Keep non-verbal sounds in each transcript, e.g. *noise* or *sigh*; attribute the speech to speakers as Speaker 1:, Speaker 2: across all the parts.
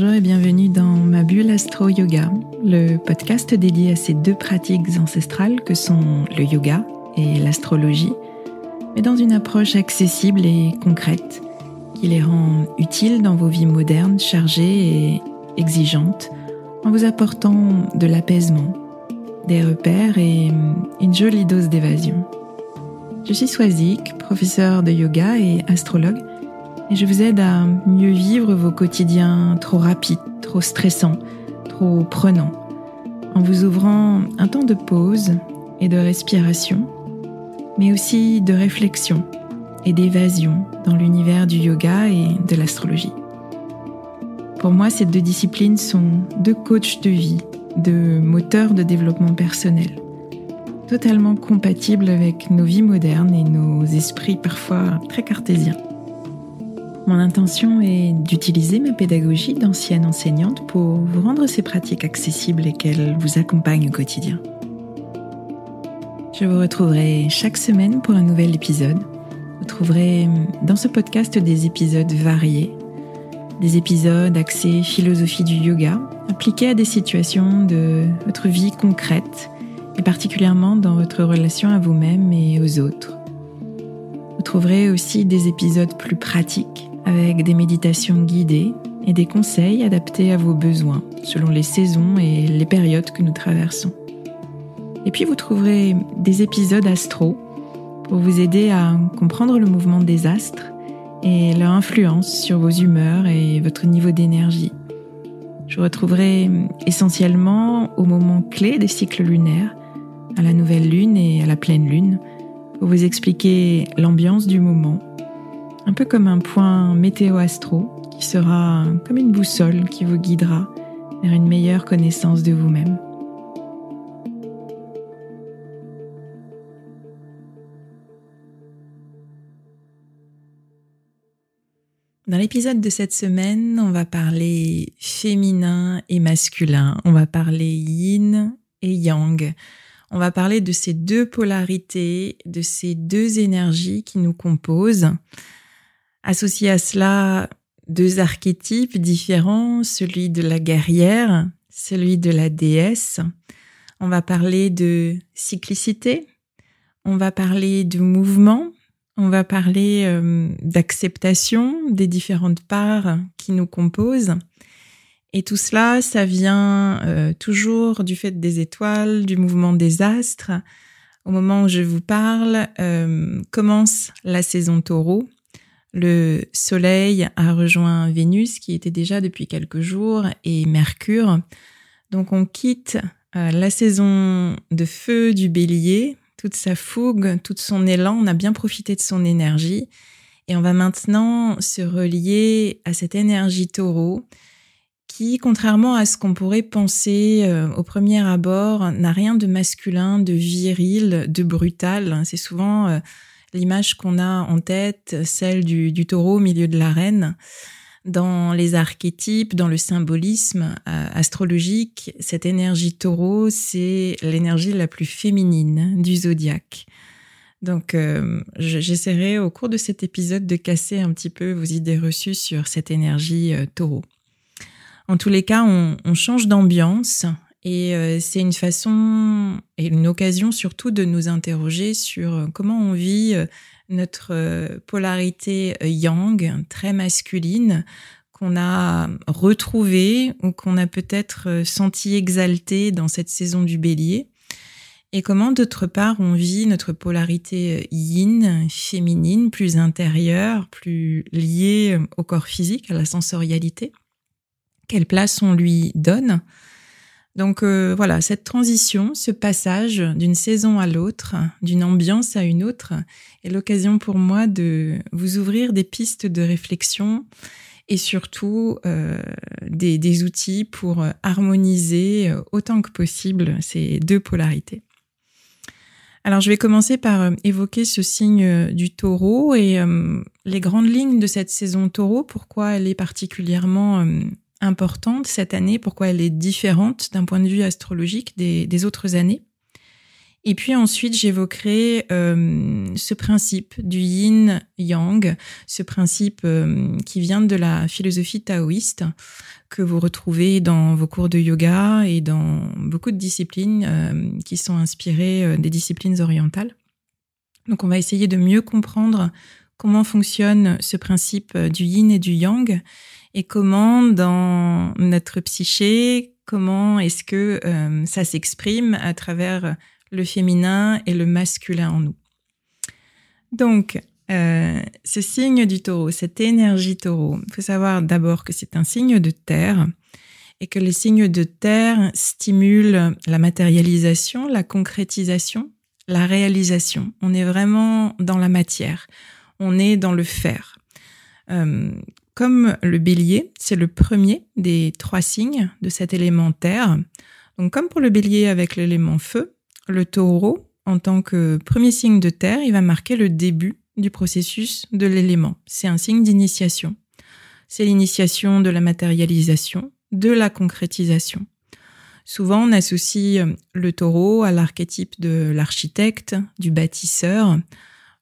Speaker 1: Bonjour et bienvenue dans ma bulle Astro Yoga, le podcast dédié à ces deux pratiques ancestrales que sont le yoga et l'astrologie, mais dans une approche accessible et concrète qui les rend utiles dans vos vies modernes, chargées et exigeantes, en vous apportant de l'apaisement, des repères et une jolie dose d'évasion. Je suis Swazik, professeur de yoga et astrologue, et je vous aide à mieux vivre vos quotidiens trop rapides, trop stressants, trop prenants, en vous ouvrant un temps de pause et de respiration, mais aussi de réflexion et d'évasion dans l'univers du yoga et de l'astrologie. Pour moi, ces deux disciplines sont deux coachs de vie, deux moteurs de développement personnel, totalement compatibles avec nos vies modernes et nos esprits parfois très cartésiens. Mon intention est d'utiliser ma pédagogie d'ancienne enseignante pour vous rendre ces pratiques accessibles et qu'elles vous accompagnent au quotidien. Je vous retrouverai chaque semaine pour un nouvel épisode. Vous trouverez dans ce podcast des épisodes variés, des épisodes axés philosophie du yoga, appliqués à des situations de votre vie concrète et particulièrement dans votre relation à vous-même et aux autres. Vous trouverez aussi des épisodes plus pratiques avec des méditations guidées et des conseils adaptés à vos besoins selon les saisons et les périodes que nous traversons. Et puis vous trouverez des épisodes astro pour vous aider à comprendre le mouvement des astres et leur influence sur vos humeurs et votre niveau d'énergie. Je retrouverai essentiellement au moment clé des cycles lunaires, à la nouvelle lune et à la pleine lune, pour vous expliquer l'ambiance du moment un peu comme un point météo-astro qui sera comme une boussole qui vous guidera vers une meilleure connaissance de vous-même. Dans l'épisode de cette semaine, on va parler féminin et masculin, on va parler yin et yang. On va parler de ces deux polarités, de ces deux énergies qui nous composent. Associé à cela, deux archétypes différents, celui de la guerrière, celui de la déesse. On va parler de cyclicité, on va parler de mouvement, on va parler euh, d'acceptation des différentes parts qui nous composent. Et tout cela, ça vient euh, toujours du fait des étoiles, du mouvement des astres. Au moment où je vous parle, euh, commence la saison taureau le Soleil a rejoint Vénus qui était déjà depuis quelques jours et Mercure. Donc on quitte euh, la saison de feu du bélier, toute sa fougue, tout son élan, on a bien profité de son énergie et on va maintenant se relier à cette énergie taureau qui, contrairement à ce qu'on pourrait penser euh, au premier abord, n'a rien de masculin, de viril, de brutal. C'est souvent euh, l'image qu'on a en tête, celle du, taureau au milieu de l'arène. Dans les archétypes, dans le symbolisme euh, astrologique, cette énergie taureau, c'est l'énergie la plus féminine du zodiaque. Donc, euh, j'essaierai au cours de cet épisode de casser un petit peu vos idées reçues sur cette énergie euh, taureau. En tous les cas, on change d'ambiance et euh, c'est une façon et une occasion surtout de nous interroger sur euh, comment on vit euh, notre polarité yang, très masculine, qu'on a retrouvée ou qu'on a peut-être senti exaltée dans cette saison du bélier. Et comment d'autre part on vit notre polarité yin, féminine, plus intérieure, plus liée au corps physique, à la sensorialité? Quelle place on lui donne? Donc euh, voilà, cette transition, ce passage d'une saison à l'autre, d'une ambiance à une autre, est l'occasion pour moi de vous ouvrir des pistes de réflexion et surtout euh, des, outils pour harmoniser euh, autant que possible ces deux polarités. Alors je vais commencer par évoquer ce signe du taureau et les grandes lignes de cette saison taureau, pourquoi elle est particulièrement importante cette année, pourquoi elle est différente d'un point de vue astrologique des, autres années. Et puis ensuite, j'évoquerai euh, ce principe du yin-yang, ce principe euh, qui vient de la philosophie taoïste que vous retrouvez dans vos cours de yoga et dans beaucoup de disciplines euh, qui sont inspirées des disciplines orientales. Donc on va essayer de mieux comprendre comment fonctionne ce principe du yin et du yang et comment dans notre psyché, comment est-ce que ça s'exprime à travers le féminin et le masculin en nous? Donc, euh, ce signe du taureau, cette énergie taureau, il faut savoir d'abord que c'est un signe de terre et que les signes de terre stimulent la matérialisation, la concrétisation, la réalisation. On est vraiment dans la matière, on est dans le faire. Euh, comme le bélier, c'est le premier des trois signes de cet élément terre. Donc comme pour le bélier avec l'élément feu, le taureau, en tant que premier signe de terre, il va marquer le début du processus de l'élément. C'est un signe d'initiation. C'est l'initiation de la matérialisation, de la concrétisation. Souvent, on associe le taureau à l'archétype de l'architecte, du bâtisseur.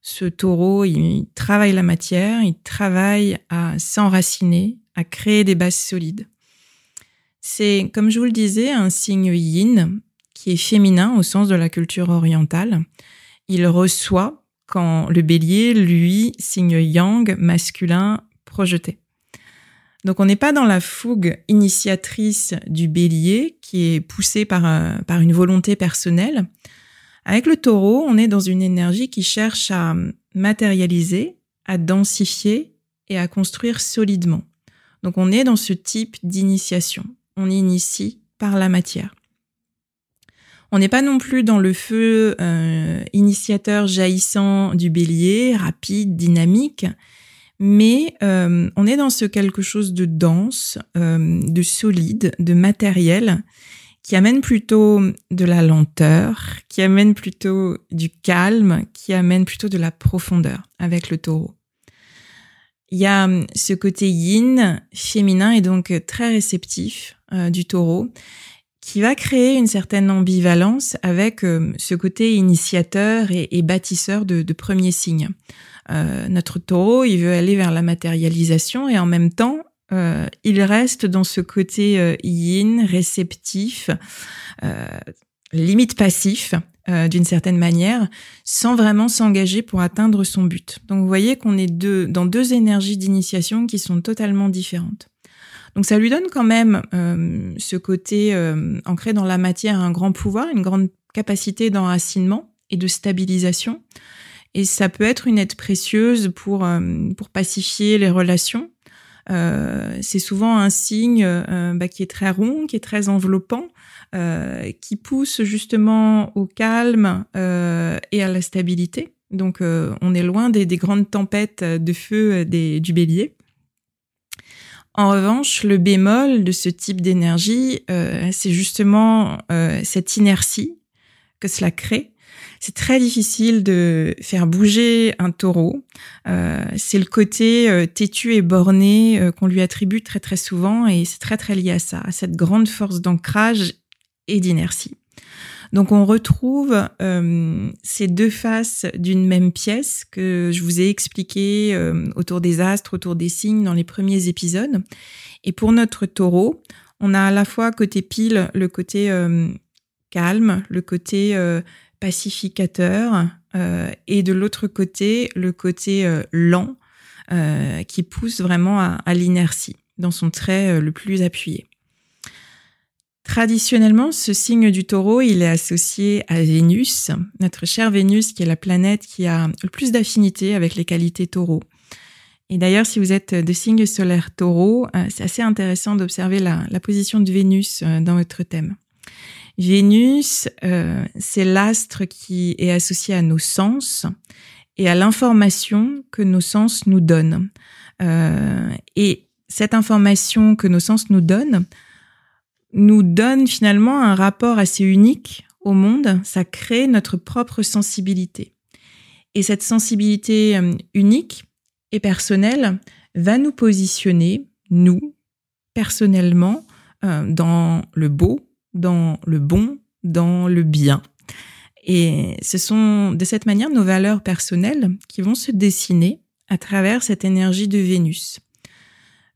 Speaker 1: Ce taureau, il travaille la matière, il travaille à s'enraciner, à créer des bases solides. C'est, comme je vous le disais, un signe yin, qui est féminin au sens de la culture orientale. Il reçoit quand le bélier, lui, signe yang, masculin, projeté. Donc on n'est pas dans la fougue initiatrice du bélier qui est poussée par, euh, par une volonté personnelle. Avec le taureau, on est dans une énergie qui cherche à matérialiser, à densifier et à construire solidement. Donc on est dans ce type d'initiation. On initie par la matière. On n'est pas non plus dans le feu euh, initiateur jaillissant du bélier, rapide, dynamique, mais euh, on est dans ce quelque chose de dense, euh, de solide, de matériel, qui amène plutôt de la lenteur, qui amène plutôt du calme, qui amène plutôt de la profondeur avec le taureau. Il y a ce côté yin, féminin, et donc très réceptif du taureau, qui va créer une certaine ambivalence avec euh, ce côté initiateur et, bâtisseur de, de premiers signes. Euh, notre taureau, il veut aller vers la matérialisation et en même temps, euh, il reste dans ce côté yin, réceptif, limite passif, d'une certaine manière, sans vraiment s'engager pour atteindre son but. Donc vous voyez qu'on est deux, dans deux énergies d'initiation qui sont totalement différentes. Donc ça lui donne quand même euh, ce côté euh, ancré dans la matière, un grand pouvoir, une grande capacité d'enracinement et de stabilisation. Et ça peut être une aide précieuse pour, euh, pour pacifier les relations. C'est souvent un signe bah, qui est très rond, qui est très enveloppant, qui pousse justement au calme et à la stabilité. Donc on est loin des, des grandes tempêtes de feu des, du bélier. En revanche, le bémol de ce type d'énergie, euh, c'est justement euh, cette inertie que cela crée. C'est très difficile de faire bouger un taureau. Euh, c'est le côté têtu et borné qu'on lui attribue très très souvent et c'est très très lié à ça, à cette grande force d'ancrage et d'inertie. Donc on retrouve euh, ces deux faces d'une même pièce que je vous ai expliqué euh, autour des astres, autour des signes dans les premiers épisodes. Et pour notre taureau, on a à la fois côté pile le côté euh, calme, le côté pacificateur, et de l'autre côté le côté lent qui pousse vraiment à l'inertie dans son trait le plus appuyé. Traditionnellement, ce signe du taureau, il est associé à Vénus, notre chère Vénus, qui est la planète qui a le plus d'affinité avec les qualités taureau. Et d'ailleurs, si vous êtes de signe solaire taureau, euh, c'est assez intéressant d'observer la, position de Vénus euh, dans votre thème. Vénus, euh, c'est l'astre qui est associé à nos sens et à l'information que nos sens nous donnent. et cette information que nos sens nous donnent, nous donne finalement un rapport assez unique au monde, ça crée notre propre sensibilité. Et cette sensibilité euh, unique et personnelle va nous positionner, nous, personnellement, euh, dans le beau, dans le bon, dans le bien. Et ce sont de cette manière nos valeurs personnelles qui vont se dessiner à travers cette énergie de Vénus.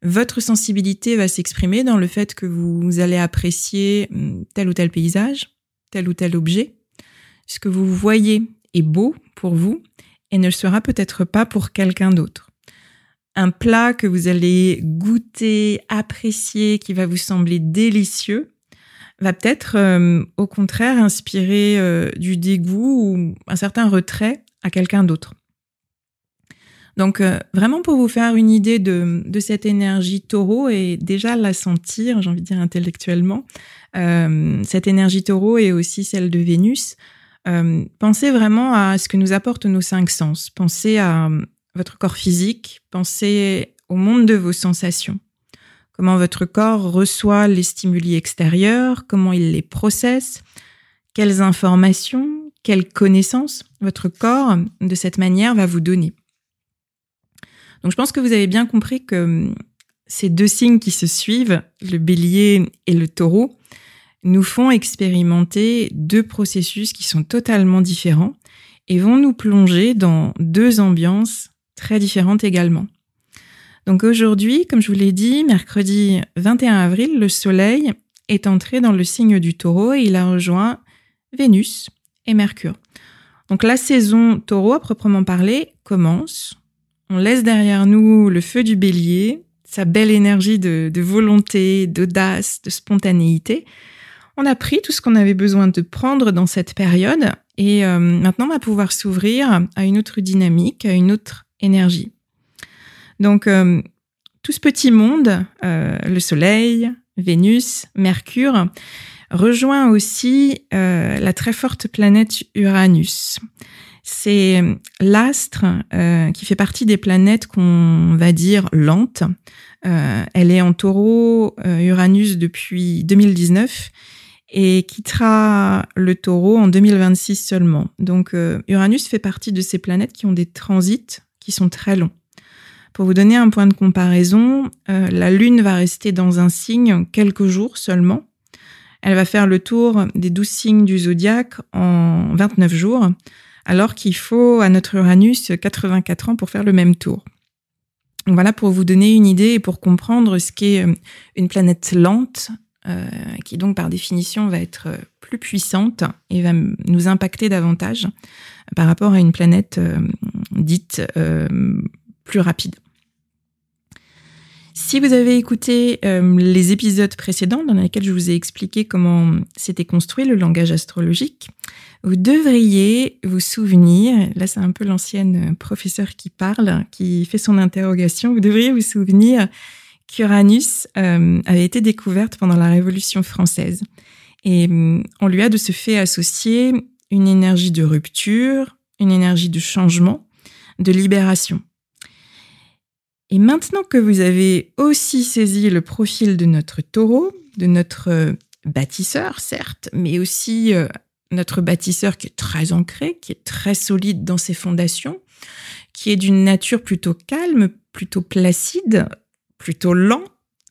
Speaker 1: Votre sensibilité va s'exprimer dans le fait que vous allez apprécier hum, tel ou tel paysage, tel ou tel objet. Ce que vous voyez est beau pour vous et ne le sera peut-être pas pour quelqu'un d'autre. Un plat que vous allez goûter, apprécier, qui va vous sembler délicieux, va peut-être hum, au contraire inspirer euh, du dégoût ou un certain retrait à quelqu'un d'autre. Donc euh, vraiment pour vous faire une idée de, cette énergie taureau et déjà la sentir, j'ai envie de dire intellectuellement, euh, cette énergie taureau et aussi celle de Vénus, euh, pensez vraiment à ce que nous apportent nos cinq sens. Pensez à votre corps physique, pensez au monde de vos sensations. Comment votre corps reçoit les stimuli extérieurs, comment il les processe, quelles informations, quelles connaissances votre corps de cette manière va vous donner. Donc je pense que vous avez bien compris que hum, ces deux signes qui se suivent, le bélier et le taureau, nous font expérimenter deux processus qui sont totalement différents et vont nous plonger dans deux ambiances très différentes également. Donc aujourd'hui, comme je vous l'ai dit, mercredi 21 avril, le Soleil est entré dans le signe du taureau et il a rejoint Vénus et Mercure. Donc la saison taureau à proprement parler commence on laisse derrière nous le feu du bélier, sa belle énergie de, volonté, d'audace, de spontanéité. On a pris tout ce qu'on avait besoin de prendre dans cette période et euh, maintenant on va pouvoir s'ouvrir à une autre dynamique, à une autre énergie. Donc euh, tout ce petit monde, euh, le Soleil, Vénus, Mercure, rejoint aussi la très forte planète Uranus c'est l'astre euh, qui fait partie des planètes qu'on va dire lentes. Euh, elle est en taureau euh, Uranus depuis 2019 et quittera le taureau en 2026 seulement. Donc Uranus fait partie de ces planètes qui ont des transits qui sont très longs. Pour vous donner un point de comparaison, la Lune va rester dans un signe quelques jours seulement. Elle va faire le tour des douze signes du zodiaque en 29 jours alors qu'il faut à notre Uranus 84 ans pour faire le même tour. Voilà pour vous donner une idée et pour comprendre ce qu'est euh, une planète lente, euh, qui donc par définition va être euh, plus puissante et va nous impacter davantage par rapport à une planète dite rapide. Si vous avez écouté les épisodes précédents dans lesquels je vous ai expliqué comment s'était construit le langage astrologique, vous devriez vous souvenir, là c'est un peu l'ancienne professeure qui parle, qui fait son interrogation, vous devriez vous souvenir qu'Uranus euh, avait été découverte pendant la Révolution française. Et euh, on lui a de ce fait associé une énergie de rupture, une énergie de changement, de libération. Et maintenant que vous avez aussi saisi le profil de notre taureau, de notre euh, bâtisseur, certes, mais aussi notre bâtisseur qui est très ancré, qui est très solide dans ses fondations, qui est d'une nature plutôt calme, plutôt placide, plutôt lent,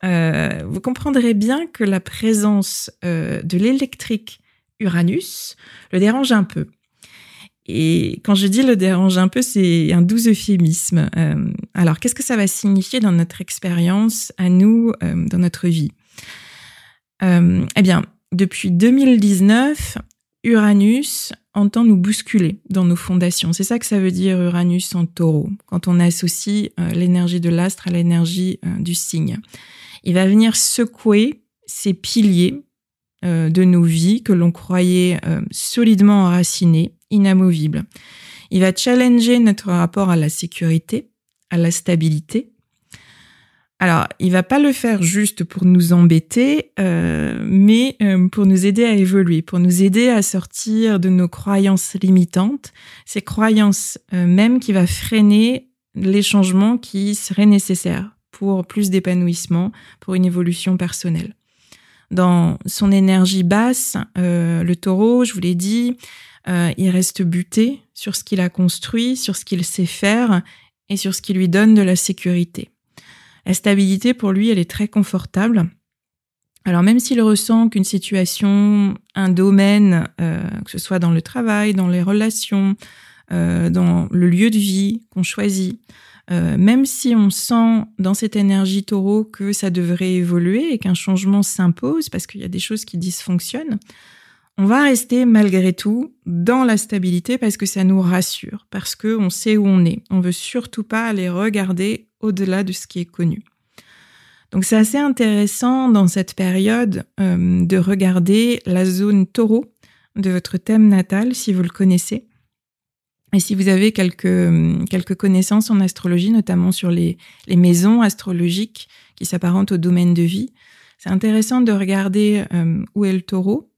Speaker 1: euh, vous comprendrez bien que la présence euh, de l'électrique Uranus le dérange un peu. Et quand je dis le dérange un peu, c'est un doux euphémisme. Euh, alors, qu'est-ce que ça va signifier dans notre expérience, à nous, dans notre vie? Eh bien, depuis 2019, Uranus entend nous bousculer dans nos fondations. C'est ça que ça veut dire Uranus en taureau, quand on associe euh, l'énergie de l'astre à l'énergie euh, du signe. Il va venir secouer ces piliers euh, de nos vies que l'on croyait solidement enracinés, inamovibles. Il va challenger notre rapport à la sécurité, à la stabilité, alors, il va pas le faire juste pour nous embêter, euh, mais euh, pour nous aider à évoluer, pour nous aider à sortir de nos croyances limitantes, ces croyances euh, même qui va freiner les changements qui seraient nécessaires pour plus d'épanouissement, pour une évolution personnelle. Dans son énergie basse, le taureau, je vous l'ai dit, il reste buté sur ce qu'il a construit, sur ce qu'il sait faire et sur ce qui lui donne de la sécurité. La stabilité, pour lui, elle est très confortable. Alors même s'il ressent qu'une situation, un domaine, euh, que ce soit dans le travail, dans les relations, euh, dans le lieu de vie qu'on choisit, euh, même si on sent dans cette énergie taureau que ça devrait évoluer et qu'un changement s'impose parce qu'il y a des choses qui dysfonctionnent, on va rester malgré tout dans la stabilité parce que ça nous rassure, parce qu'on sait où on est. On veut surtout pas aller regarder au-delà de ce qui est connu. Donc c'est assez intéressant dans cette période euh, de regarder la zone taureau de votre thème natal si vous le connaissez. Et si vous avez quelques, quelques connaissances en astrologie, notamment sur les, les maisons astrologiques qui s'apparentent au domaine de vie, c'est intéressant de regarder euh, où est le taureau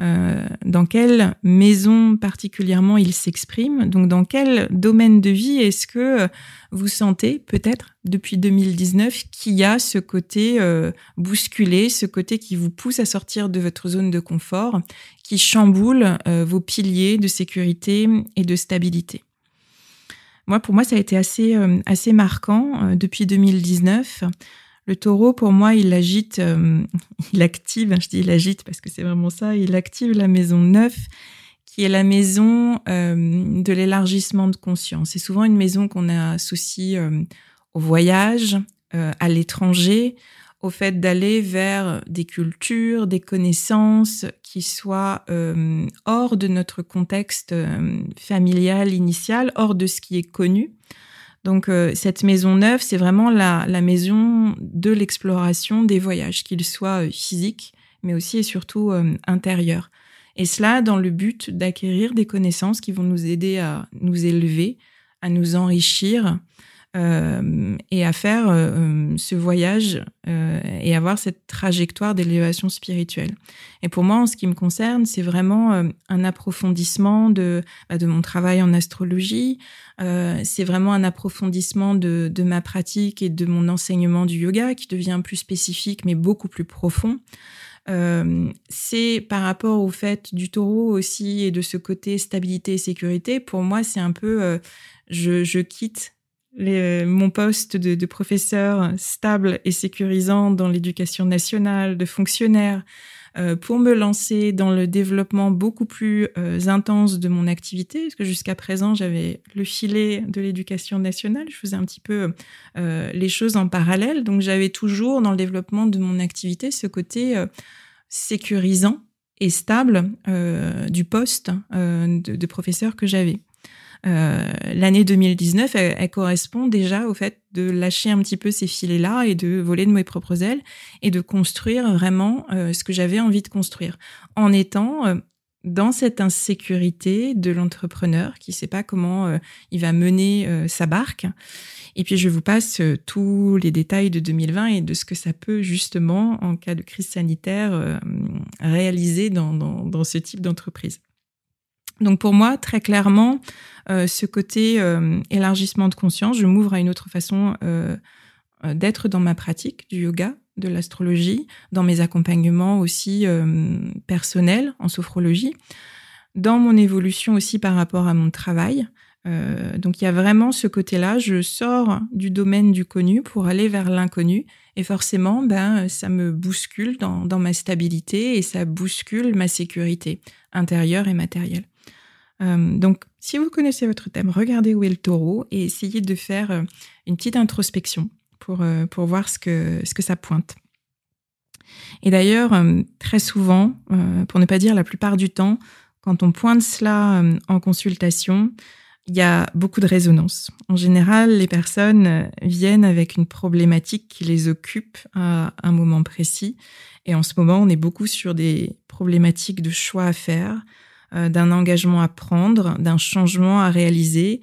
Speaker 1: euh, dans quelle maison particulièrement il s'exprime, donc dans quel domaine de vie est-ce que vous sentez peut-être depuis 2019 qu'il y a ce côté euh, bousculé, ce côté qui vous pousse à sortir de votre zone de confort, qui chamboule euh, vos piliers de sécurité et de stabilité? Moi, pour moi, ça a été assez, assez marquant depuis 2019. Le taureau, pour moi, il agite, euh, *laughs* il active, je dis il agite parce que c'est vraiment ça, il active la maison 9, qui est la maison euh, de l'élargissement de conscience. C'est souvent une maison qu'on associe euh, au voyage, à l'étranger, au fait d'aller vers des cultures, des connaissances qui soient hors de notre contexte familial initial, hors de ce qui est connu. Donc euh, cette maison neuve, c'est vraiment la, maison de l'exploration des voyages, qu'ils soient euh, physiques, mais aussi et surtout euh, intérieurs. Et cela dans le but d'acquérir des connaissances qui vont nous aider à nous élever, à nous enrichir, et à faire euh, euh, ce voyage et avoir cette trajectoire d'élévation spirituelle. Et pour moi, en ce qui me concerne, c'est vraiment un approfondissement de, bah, de mon travail en astrologie. c'est vraiment un approfondissement de, de ma pratique et de mon enseignement du yoga qui devient plus spécifique mais beaucoup plus profond. Euh, c'est par rapport au fait du taureau aussi et de ce côté stabilité et sécurité. Pour moi, c'est un peu, euh, je, je, quitte les, mon poste de, professeur stable et sécurisant dans l'éducation nationale, de fonctionnaire, euh, pour me lancer dans le développement beaucoup plus euh, intense de mon activité, parce que jusqu'à présent, j'avais le filet de l'éducation nationale, je faisais un petit peu euh, les choses en parallèle, donc j'avais toujours dans le développement de mon activité ce côté sécurisant et stable du poste de professeur que j'avais. Euh, l'année 2019, elle, correspond déjà au fait de lâcher un petit peu ces filets-là et de voler de mes propres ailes et de construire vraiment euh, ce que j'avais envie de construire en étant euh, dans cette insécurité de l'entrepreneur qui ne sait pas comment il va mener sa barque. Et puis je vous passe tous les détails de 2020 et de ce que ça peut justement, en cas de crise sanitaire, réaliser dans, dans, dans ce type d'entreprise. Donc pour moi, très clairement, euh, ce côté euh, élargissement de conscience, je m'ouvre à une autre façon euh, d'être dans ma pratique du yoga, de l'astrologie, dans mes accompagnements aussi personnels en sophrologie, dans mon évolution aussi par rapport à mon travail. donc il y a vraiment ce côté-là, je sors du domaine du connu pour aller vers l'inconnu et forcément, ben, ça me bouscule dans, dans ma stabilité et ça bouscule ma sécurité intérieure et matérielle. Euh, donc, si vous connaissez votre thème, regardez où est le taureau et essayez de faire euh, une petite introspection pour, euh, pour voir ce que, ce que ça pointe. Et d'ailleurs, très souvent, pour ne pas dire la plupart du temps, quand on pointe cela en consultation, il y a beaucoup de résonance. En général, les personnes viennent avec une problématique qui les occupe à un moment précis. Et en ce moment, on est beaucoup sur des problématiques de choix à faire, d'un engagement à prendre, d'un changement à réaliser.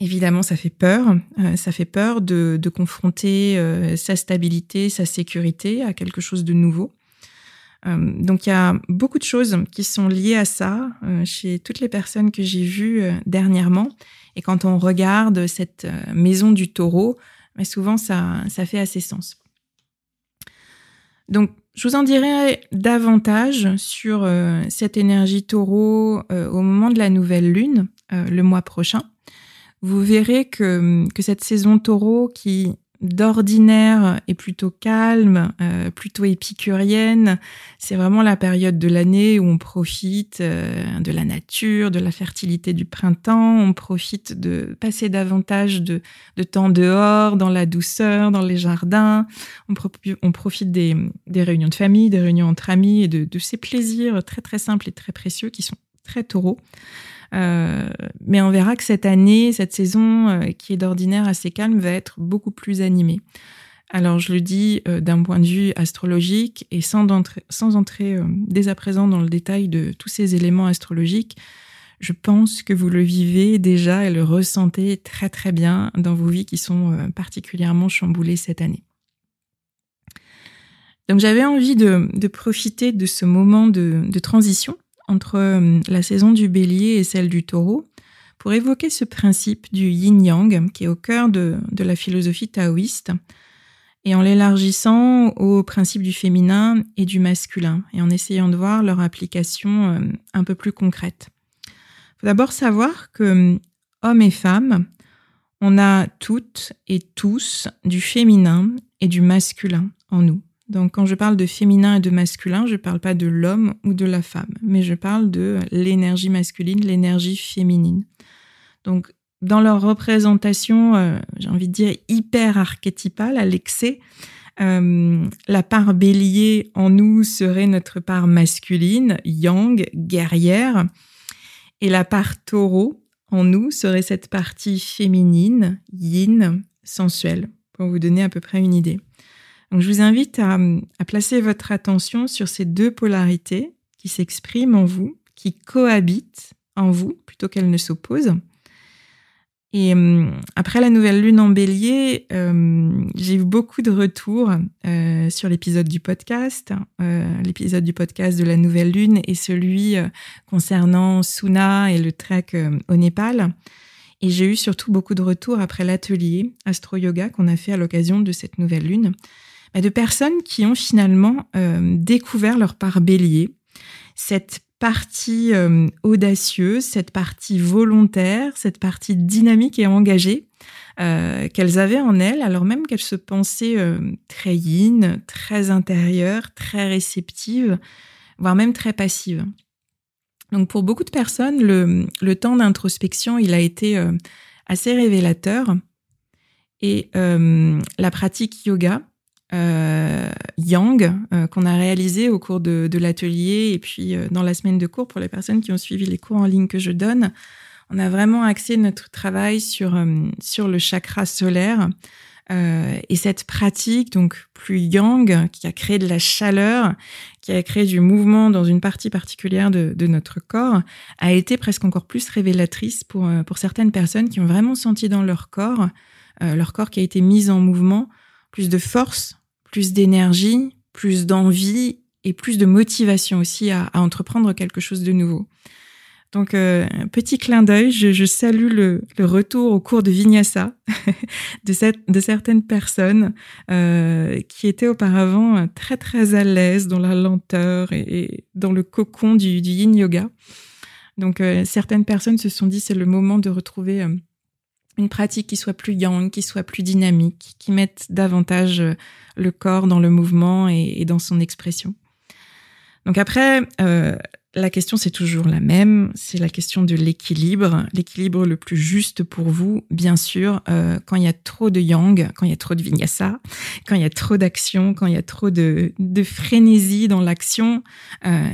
Speaker 1: Évidemment, ça fait peur. Euh, ça fait peur de, confronter euh, sa stabilité, sa sécurité à quelque chose de nouveau. donc il y a beaucoup de choses qui sont liées à ça chez toutes les personnes que j'ai vues dernièrement. Et quand on regarde cette maison du taureau, mais souvent ça, ça fait assez sens. Donc je vous en dirai davantage sur euh, cette énergie taureau euh, au moment de la nouvelle lune, euh, le mois prochain. Vous verrez que, que cette saison taureau qui d'ordinaire est plutôt calme, euh, plutôt épicurienne. C'est vraiment la période de l'année où on profite euh, de la nature, de la fertilité du printemps. On profite de passer davantage de, temps dehors, dans la douceur, dans les jardins. On, profite des, réunions de famille, des réunions entre amis et de, de ces plaisirs très très simples et très précieux qui sont très taureaux. Euh, mais on verra que cette année, cette saison, euh, qui est d'ordinaire assez calme, va être beaucoup plus animée. Alors je le dis euh, d'un point de vue astrologique et sans, entrer, sans entrer dès à présent dans le détail de tous ces éléments astrologiques, je pense que vous le vivez déjà et le ressentez très très bien dans vos vies qui sont particulièrement chamboulées cette année. Donc j'avais envie de, profiter de ce moment de transition entre euh, la saison du bélier et celle du taureau pour évoquer ce principe du yin-yang qui est au cœur de, la philosophie taoïste et en l'élargissant au principe du féminin et du masculin et en essayant de voir leur application euh, un peu plus concrète. Il faut d'abord savoir que euh, hommes et femmes, on a toutes et tous du féminin et du masculin en nous. Donc quand je parle de féminin et de masculin, je ne parle pas de l'homme ou de la femme, mais je parle de l'énergie masculine, l'énergie féminine. Donc dans leur représentation, euh, j'ai envie de dire hyper archétypale à l'excès, euh, la part bélier en nous serait notre part masculine, yang, guerrière, et la part taureau en nous serait cette partie féminine, yin, sensuelle, pour vous donner à peu près une idée je vous invite à, placer votre attention sur ces deux polarités qui s'expriment en vous, qui cohabitent en vous plutôt qu'elles ne s'opposent. Et euh, après la nouvelle lune en bélier, euh, j'ai eu beaucoup de retours euh, sur l'épisode du podcast, l'épisode du podcast de la nouvelle lune et celui concernant Suna et le trek au Népal. Et j'ai eu surtout beaucoup de retours après l'atelier Astro Yoga qu'on a fait à l'occasion de cette nouvelle lune, de personnes qui ont finalement euh, découvert leur part bélier, cette partie euh, audacieuse, cette partie volontaire, cette partie dynamique et engagée euh, qu'elles avaient en elles, alors même qu'elles se pensaient très yin, très intérieure, très réceptive, voire même très passive. Donc pour beaucoup de personnes, le, temps d'introspection, il a été assez révélateur. Et la pratique yoga, Yang euh, qu'on a réalisé au cours de, l'atelier et puis euh, dans la semaine de cours pour les personnes qui ont suivi les cours en ligne que je donne. On a vraiment axé notre travail sur, sur le chakra solaire et cette pratique, donc plus yang, qui a créé de la chaleur, qui a créé du mouvement dans une partie particulière de, de notre corps, a été presque encore plus révélatrice pour, pour certaines personnes qui ont vraiment senti dans leur corps, leur corps qui a été mis en mouvement, plus de force, plus d'énergie, plus d'envie et plus de motivation aussi à, entreprendre quelque chose de nouveau. Donc, euh, petit clin d'œil, je, salue le, retour au cours de Vinyasa *laughs* de, cette, de certaines personnes euh, qui étaient auparavant très très à l'aise dans la lenteur et, dans le cocon du, Yin Yoga. Donc, euh, certaines personnes se sont dit c'est le moment de retrouver une pratique qui soit plus yang, qui soit plus dynamique, qui mette davantage euh, le corps dans le mouvement et, dans son expression. Donc après, euh, la question c'est toujours la même, c'est la question de l'équilibre, l'équilibre le plus juste pour vous, bien sûr, euh, quand il y a trop de yang, quand il y a trop de vinyasa, quand il y a trop d'action, quand il y a trop de, de frénésie dans l'action,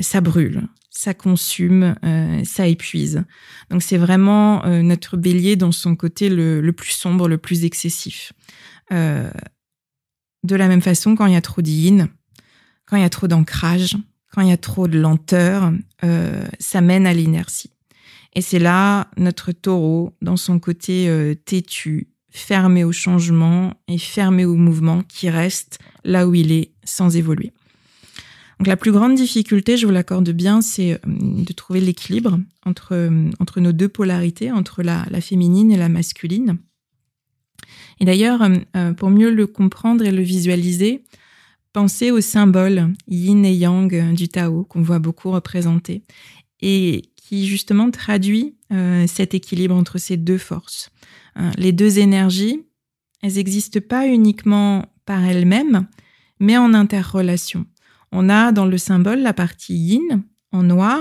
Speaker 1: ça brûle, ça consume, euh, ça épuise. Donc c'est vraiment euh, notre bélier dans son côté le, plus sombre, le plus excessif. Euh, de la même façon, quand il y a trop d'yin, quand il y a trop d'ancrage, quand il y a trop de lenteur, ça mène à l'inertie. Et c'est là notre taureau, dans son côté têtu, fermé au changement et fermé au mouvement, qui reste là où il est sans évoluer. Donc la plus grande difficulté, je vous l'accorde bien, c'est euh, de trouver l'équilibre entre, euh, entre nos deux polarités, entre la, féminine et la masculine. Et d'ailleurs, euh, pour mieux le comprendre et le visualiser, pensez au symbole yin et yang du Tao qu'on voit beaucoup représenter et qui justement traduit cet équilibre entre ces deux forces. les deux énergies, elles n'existent pas uniquement par elles-mêmes, mais en interrelation. On a dans le symbole la partie yin en noir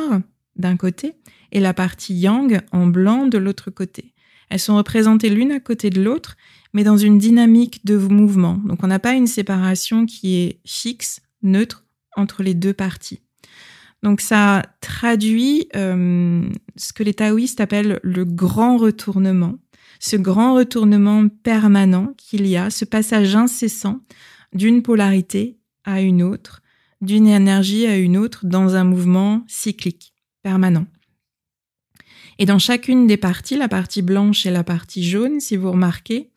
Speaker 1: d'un côté et la partie yang en blanc de l'autre côté. Elles sont représentées l'une à côté de l'autre, mais dans une dynamique de mouvement. Donc on n'a pas une séparation qui est fixe, neutre entre les deux parties. Donc ça traduit euh, ce que les taoïstes appellent le grand retournement, ce grand retournement permanent qu'il y a, ce passage incessant d'une polarité à une autre, d'une énergie à une autre dans un mouvement cyclique, permanent. Et dans chacune des parties, la partie blanche et la partie jaune, si vous remarquez,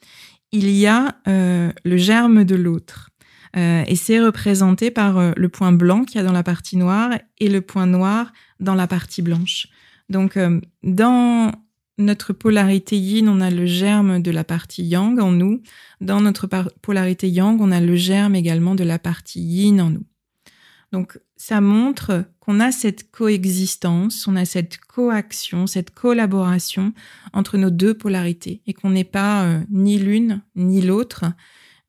Speaker 1: il y a euh, le germe de l'autre. Euh, et c'est représenté par euh, le point blanc qu'il y a dans la partie noire et le point noir dans la partie blanche. Donc, dans notre polarité yin, on a le germe de la partie yang en nous. Dans notre polarité yang, on a le germe également de la partie yin en nous. Donc, ça montre qu'on a cette coexistence, on a cette coaction, cette collaboration entre nos deux polarités et qu'on n'est pas euh, ni l'une ni l'autre,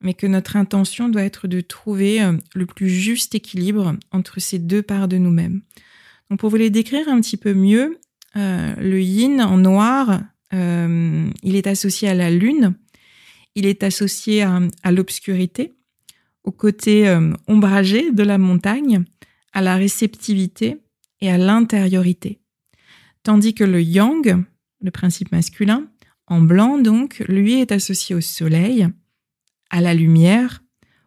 Speaker 1: mais que notre intention doit être de trouver euh, le plus juste équilibre entre ces deux parts de nous-mêmes. Donc, pour vous les décrire un petit peu mieux, euh, le yin en noir, il est associé à la lune, il est associé à l'obscurité, au côté euh, ombragé de la montagne, à la réceptivité et à l'intériorité. Tandis que le yang, le principe masculin, en blanc donc, lui est associé au soleil, à la lumière,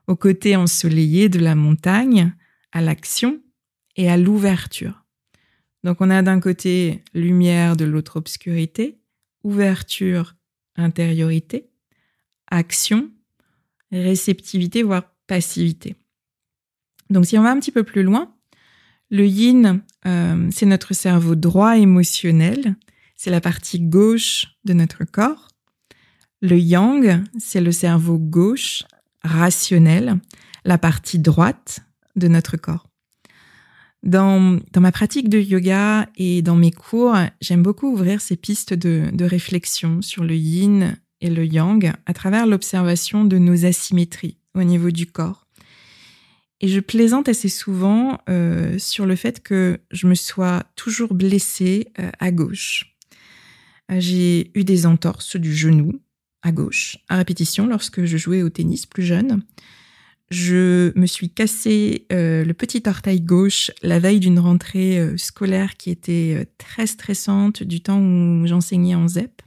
Speaker 1: au côté ensoleillé de la montagne, à l'action et à l'ouverture. Donc on a d'un côté lumière, de l'autre obscurité, ouverture, intériorité, action, réceptivité, voire passivité. Donc si on va un petit peu plus loin, le yin, euh, c'est notre cerveau droit émotionnel, c'est la partie gauche de notre corps. Le yang, c'est le cerveau gauche rationnel, la partie droite de notre corps. Dans, dans ma pratique de yoga et dans mes cours, j'aime beaucoup ouvrir ces pistes de, de réflexion sur le yin et le yang à travers l'observation de nos asymétries au niveau du corps. Et je plaisante assez souvent euh, sur le fait que je me sois toujours blessée euh, à gauche. Euh, j'ai eu des entorses du genou à gauche à répétition lorsque je jouais au tennis plus jeune. Je me suis cassé le petit orteil gauche la veille d'une rentrée scolaire qui était très stressante du temps où j'enseignais en ZEP.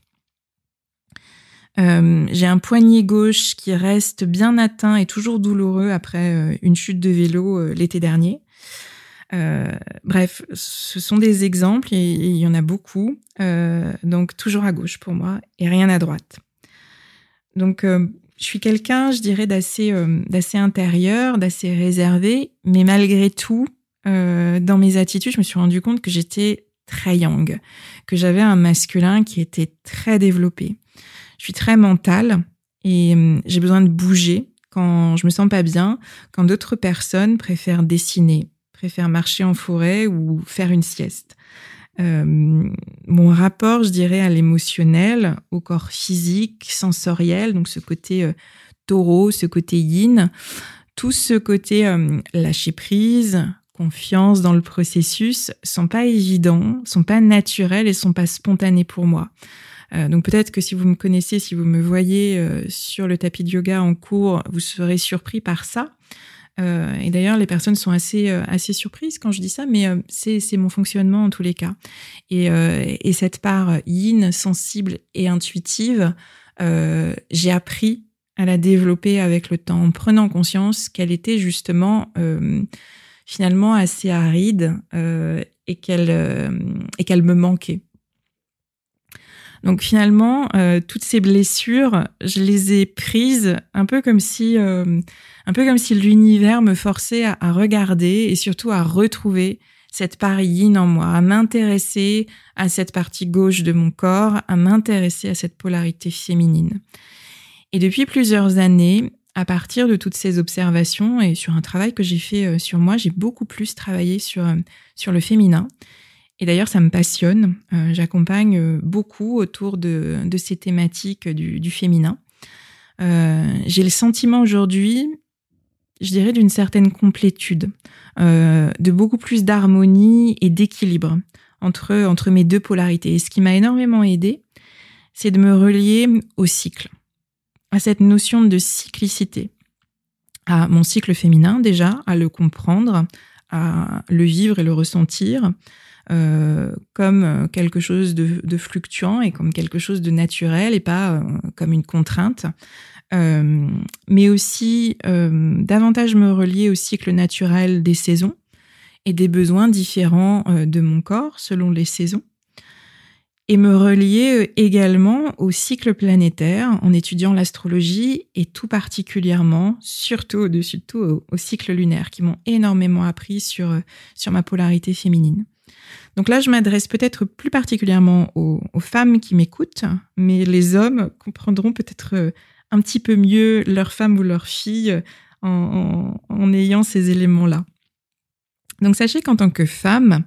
Speaker 1: Euh, j'ai un poignet gauche qui reste bien atteint et toujours douloureux après euh, une chute de vélo euh, l'été dernier. bref, ce sont des exemples et, il y en a beaucoup. donc toujours à gauche pour moi et rien à droite. Donc je suis quelqu'un, je dirais, d'assez d'assez intérieur, d'assez réservé, mais malgré tout, dans mes attitudes, je me suis rendu compte que j'étais très yang, que j'avais un masculin qui était très développé. Je suis très mentale et hum, j'ai besoin de bouger quand je me sens pas bien, quand d'autres personnes préfèrent dessiner, préfèrent marcher en forêt ou faire une sieste. Euh, mon rapport, je dirais, à l'émotionnel, au corps physique, sensoriel, donc ce côté euh, taureau, ce côté yin, tout ce côté euh, lâcher prise, confiance dans le processus, sont pas évidents, sont pas naturels et sont pas spontanés pour moi. Euh, donc peut-être que si vous me connaissez, si vous me voyez euh, sur le tapis de yoga en cours, vous serez surpris par ça. Euh, et d'ailleurs, les personnes sont assez assez surprises quand je dis ça, mais c'est c'est mon fonctionnement en tous les cas. Et et cette part yin, sensible et intuitive, j'ai appris à la développer avec le temps, en prenant conscience qu'elle était justement finalement assez aride et qu'elle et qu'elle me manquait. Donc finalement, euh, toutes ces blessures, je les ai prises un peu comme si, euh, un peu comme si l'univers me forçait à, regarder et surtout à retrouver cette part yin en moi, à m'intéresser à cette partie gauche de mon corps, à m'intéresser à cette polarité féminine. Et depuis plusieurs années, à partir de toutes ces observations et sur un travail que j'ai fait euh, sur moi, j'ai beaucoup plus travaillé sur, sur le féminin. Et d'ailleurs, ça me passionne. Euh, j'accompagne euh, beaucoup autour de, ces thématiques du, féminin. j'ai le sentiment aujourd'hui, je dirais, d'une certaine complétude, de beaucoup plus d'harmonie et d'équilibre entre, entre mes deux polarités. Et ce qui m'a énormément aidé, c'est de me relier au cycle, à cette notion de cyclicité, à mon cycle féminin déjà, à le comprendre, à le vivre et le ressentir euh, comme quelque chose de, fluctuant et comme quelque chose de naturel et pas euh, comme une contrainte. Euh, mais aussi davantage me relier au cycle naturel des saisons et des besoins différents de mon corps selon les saisons et me relier euh, également au cycle planétaire en étudiant l'astrologie et tout particulièrement, surtout au-dessus de tout, au, cycle lunaire qui m'ont énormément appris sur, euh, sur ma polarité féminine. Donc là, je m'adresse peut-être plus particulièrement aux, femmes qui m'écoutent, mais les hommes comprendront peut-être euh, un petit peu mieux leur femme ou leur fille en, en ayant ces éléments-là. Donc sachez qu'en tant que femme,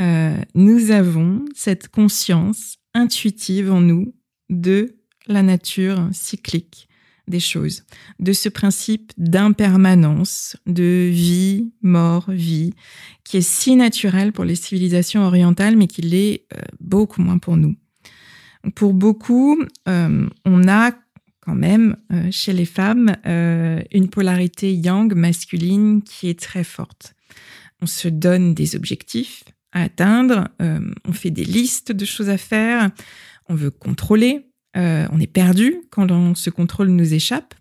Speaker 1: euh, nous avons cette conscience intuitive en nous de la nature cyclique des choses, de ce principe d'impermanence, de vie, mort, vie, qui est si naturel pour les civilisations orientales, mais qui l'est euh, beaucoup moins pour nous. Pour beaucoup, euh, on a quand même chez les femmes une polarité yang masculine qui est très forte. On se donne des objectifs, à atteindre, euh, on fait des listes de choses à faire, on veut contrôler, euh, on est perdu quand ce contrôle nous échappe,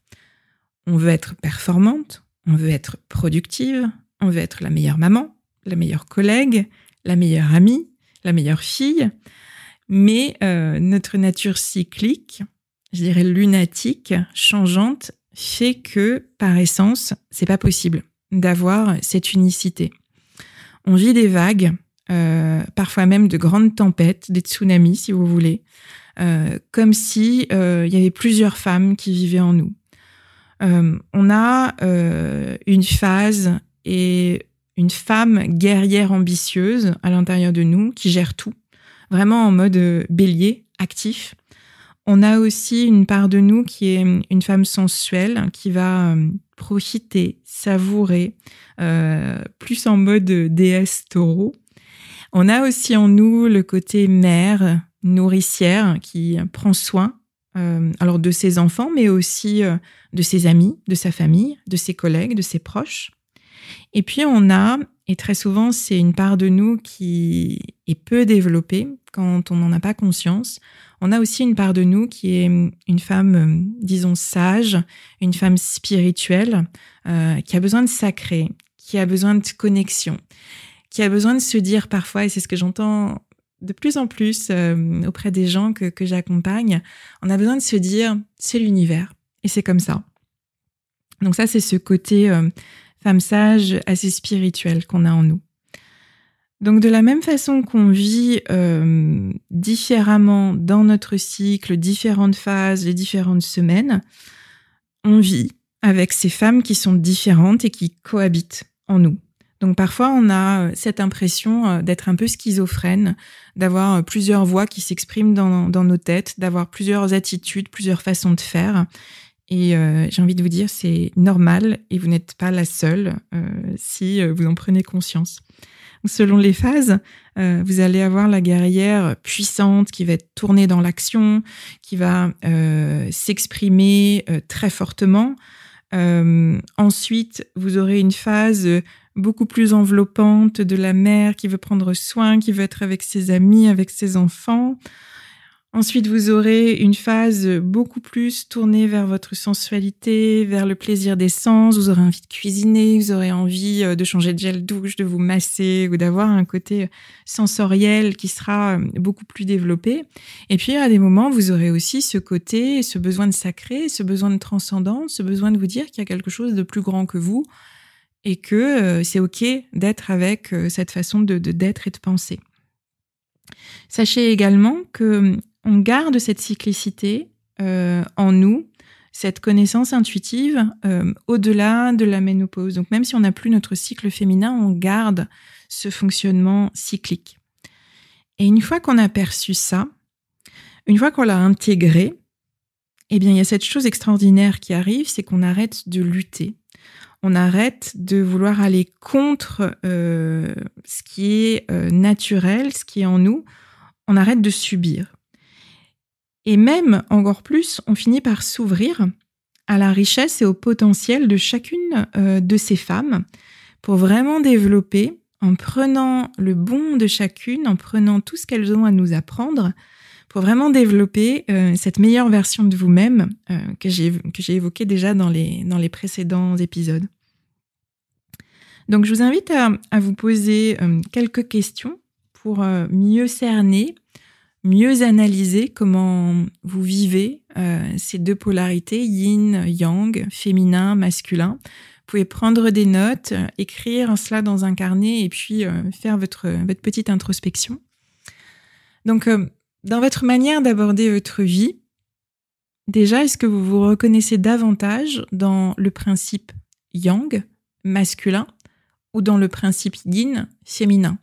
Speaker 1: on veut être performante, on veut être productive, on veut être la meilleure maman, la meilleure collègue, la meilleure amie, la meilleure fille, mais euh, notre nature cyclique, je dirais lunatique, changeante, fait que par essence, c'est pas possible d'avoir cette unicité. On vit des vagues, euh, parfois même de grandes tempêtes, des tsunamis si vous voulez, comme si euh, il y avait plusieurs femmes qui vivaient en nous. on a une phase et une femme guerrière ambitieuse à l'intérieur de nous qui gère tout, vraiment en mode bélier, actif. On a aussi une part de nous qui est une femme sensuelle qui va profiter, savourer, plus en mode déesse taureau, on a aussi en nous le côté mère, nourricière, qui prend soin euh, alors de ses enfants, mais aussi euh, de ses amis, de sa famille, de ses collègues, de ses proches. Et puis on a, et très souvent c'est une part de nous qui est peu développée quand on n'en a pas conscience, on a aussi une part de nous qui est une femme, disons, sage, une femme spirituelle, euh, qui a besoin de sacré, qui a besoin de connexion, qui a besoin de se dire parfois, et c'est ce que j'entends de plus en plus euh, auprès des gens que, j'accompagne, on a besoin de se dire, c'est l'univers, et c'est comme ça. Donc ça, c'est ce côté euh, femme sage, assez spirituel qu'on a en nous. Donc de la même façon qu'on vit euh, différemment dans notre cycle, différentes phases, les différentes semaines, on vit avec ces femmes qui sont différentes et qui cohabitent en nous. Donc parfois, on a euh, cette impression euh, d'être un peu schizophrène, d'avoir euh, plusieurs voix qui s'expriment dans, nos têtes, d'avoir plusieurs attitudes, plusieurs façons de faire. Et j'ai envie de vous dire, c'est normal et vous n'êtes pas la seule si vous en prenez conscience. Selon les phases, vous allez avoir la guerrière puissante qui va être tournée dans l'action, qui va s'exprimer très fortement. ensuite, vous aurez une phase beaucoup plus enveloppante de la mère qui veut prendre soin, qui veut être avec ses amis, avec ses enfants. Ensuite, vous aurez une phase beaucoup plus tournée vers votre sensualité, vers le plaisir des sens. Vous aurez envie de cuisiner, vous aurez envie euh, de changer de gel douche, de vous masser ou d'avoir un côté sensoriel qui sera euh, beaucoup plus développé. Et puis, à des moments, vous aurez aussi ce côté, ce besoin de sacré, ce besoin de transcendance, ce besoin de vous dire qu'il y a quelque chose de plus grand que vous et que euh, c'est OK d'être avec euh, cette façon de d'être et de penser. Sachez également que hum, on garde cette cyclicité euh, en nous, cette connaissance intuitive au-delà de la ménopause. Donc même si on n'a plus notre cycle féminin, on garde ce fonctionnement cyclique. Et une fois qu'on a perçu ça, une fois qu'on l'a intégré, eh bien, il y a cette chose extraordinaire qui arrive, c'est qu'on arrête de lutter. On arrête de vouloir aller contre euh, ce qui est euh, naturel, ce qui est en nous. On arrête de subir. Et même, encore plus, on finit par s'ouvrir à la richesse et au potentiel de chacune euh, de ces femmes pour vraiment développer, en prenant le bon de chacune, en prenant tout ce qu'elles ont à nous apprendre, pour vraiment développer euh, cette meilleure version de vous-même euh, que j'ai évoquée déjà dans les, dans les précédents épisodes. Donc je vous invite à, à vous poser euh, quelques questions pour mieux cerner, mieux analyser comment vous vivez ces deux polarités, yin, yang, féminin, masculin. Vous pouvez prendre des notes, écrire cela dans un carnet et puis faire votre, votre petite introspection. Donc, dans votre manière d'aborder votre vie, déjà, est-ce que vous vous reconnaissez davantage dans le principe yang, masculin, ou dans le principe yin, féminin?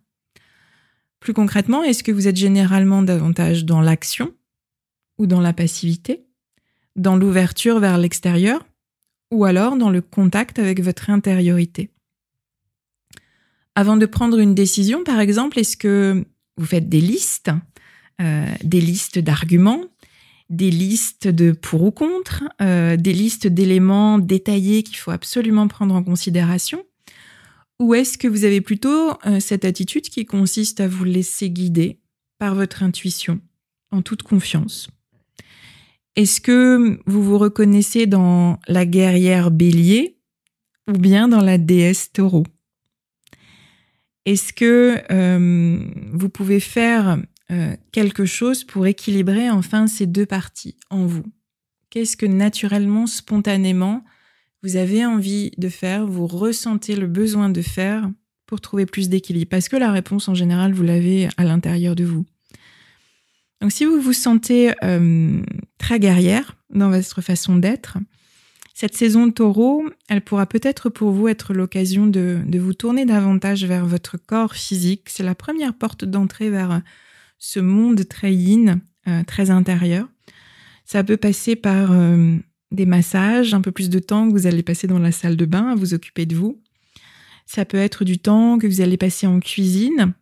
Speaker 1: Plus concrètement, est-ce que vous êtes généralement davantage dans l'action ou dans la passivité, dans l'ouverture vers l'extérieur, ou alors dans le contact avec votre intériorité? Avant de prendre une décision, par exemple, est-ce que vous faites des listes des listes d'arguments, des listes de pour ou contre, euh, des listes d'éléments détaillés qu'il faut absolument prendre en considération. Ou est-ce que vous avez plutôt euh, cette attitude qui consiste à vous laisser guider par votre intuition, en toute confiance? Est-ce que vous vous reconnaissez dans la guerrière bélier ou bien dans la déesse taureau? Est-ce que vous pouvez faire euh, quelque chose pour équilibrer enfin ces deux parties en vous Qu'est-ce que naturellement, spontanément, vous avez envie de faire, vous ressentez le besoin de faire pour trouver plus d'équilibre? Parce que la réponse, en général, vous l'avez à l'intérieur de vous. Donc si vous vous sentez euh, très guerrière dans votre façon d'être, cette saison de taureau, elle pourra peut-être pour vous être l'occasion de, de, vous tourner davantage vers votre corps physique. C'est la première porte d'entrée vers ce monde très yin, euh, très intérieur. Ça peut passer par euh, des massages, un peu plus de temps que vous allez passer dans la salle de bain à vous occuper de vous. Ça peut être du temps que vous allez passer en cuisine,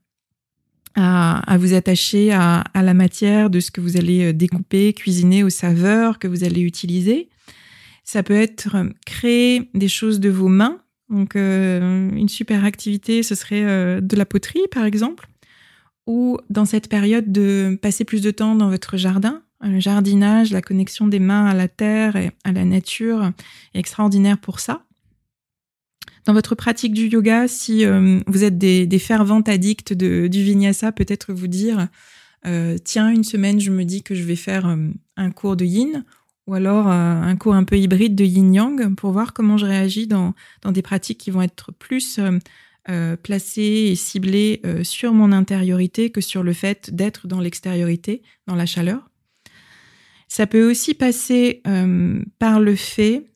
Speaker 1: à, vous attacher à, la matière de ce que vous allez euh, découper, cuisiner, aux saveurs que vous allez utiliser. Ça peut être créer des choses de vos mains. Donc, une super activité, ce serait de la poterie, par exemple ou dans cette période de passer plus de temps dans votre jardin. Le jardinage, la connexion des mains à la terre et à la nature est extraordinaire pour ça. Dans votre pratique du yoga, si euh, vous êtes des, des, ferventes addicts de, du vinyasa, peut-être vous dire euh, tiens, une semaine, je me dis que je vais faire euh, un cours de yin ou alors un cours un peu hybride de yin-yang pour voir comment je réagis dans, dans des pratiques qui vont être plus euh, et ciblé euh, sur mon intériorité que sur le fait d'être dans l'extériorité, dans la chaleur. Ça peut aussi passer euh, par le fait,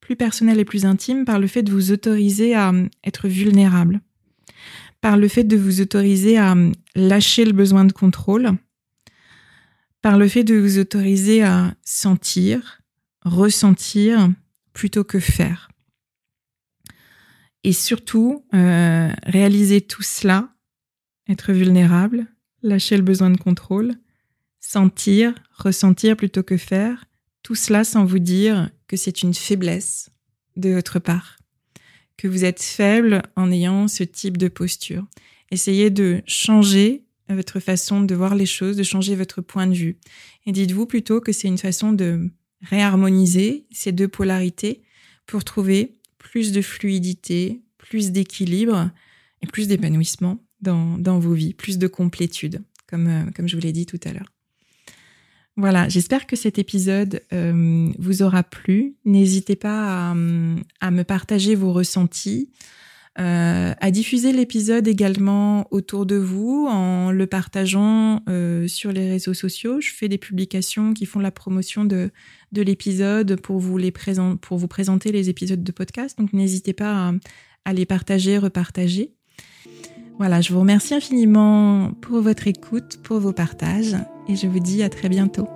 Speaker 1: plus personnel et plus intime, par le fait de vous autoriser à être vulnérable, par le fait de vous autoriser à lâcher le besoin de contrôle, par le fait de vous autoriser à sentir, ressentir plutôt que faire. Et surtout, euh, réaliser tout cela, être vulnérable, lâcher le besoin de contrôle, sentir, ressentir plutôt que faire, tout cela sans vous dire que c'est une faiblesse de votre part, que vous êtes faible en ayant ce type de posture. Essayez de changer votre façon de voir les choses, de changer votre point de vue. Et dites-vous plutôt que c'est une façon de réharmoniser ces deux polarités pour trouver plus de fluidité, plus d'équilibre et plus d'épanouissement dans, vos vies, plus de complétude, comme, euh, comme je vous l'ai dit tout à l'heure. Voilà, j'espère que cet épisode euh, vous aura plu. N'hésitez pas à, me partager vos ressentis, euh, à diffuser l'épisode également autour de vous en le partageant euh, sur les réseaux sociaux. Je fais des publications qui font la promotion de, de l'épisode pour vous les pour vous présenter les épisodes de podcast. Donc n'hésitez pas à, les partager, repartager. Voilà, je vous remercie infiniment pour votre écoute, pour vos partages et je vous dis à très bientôt.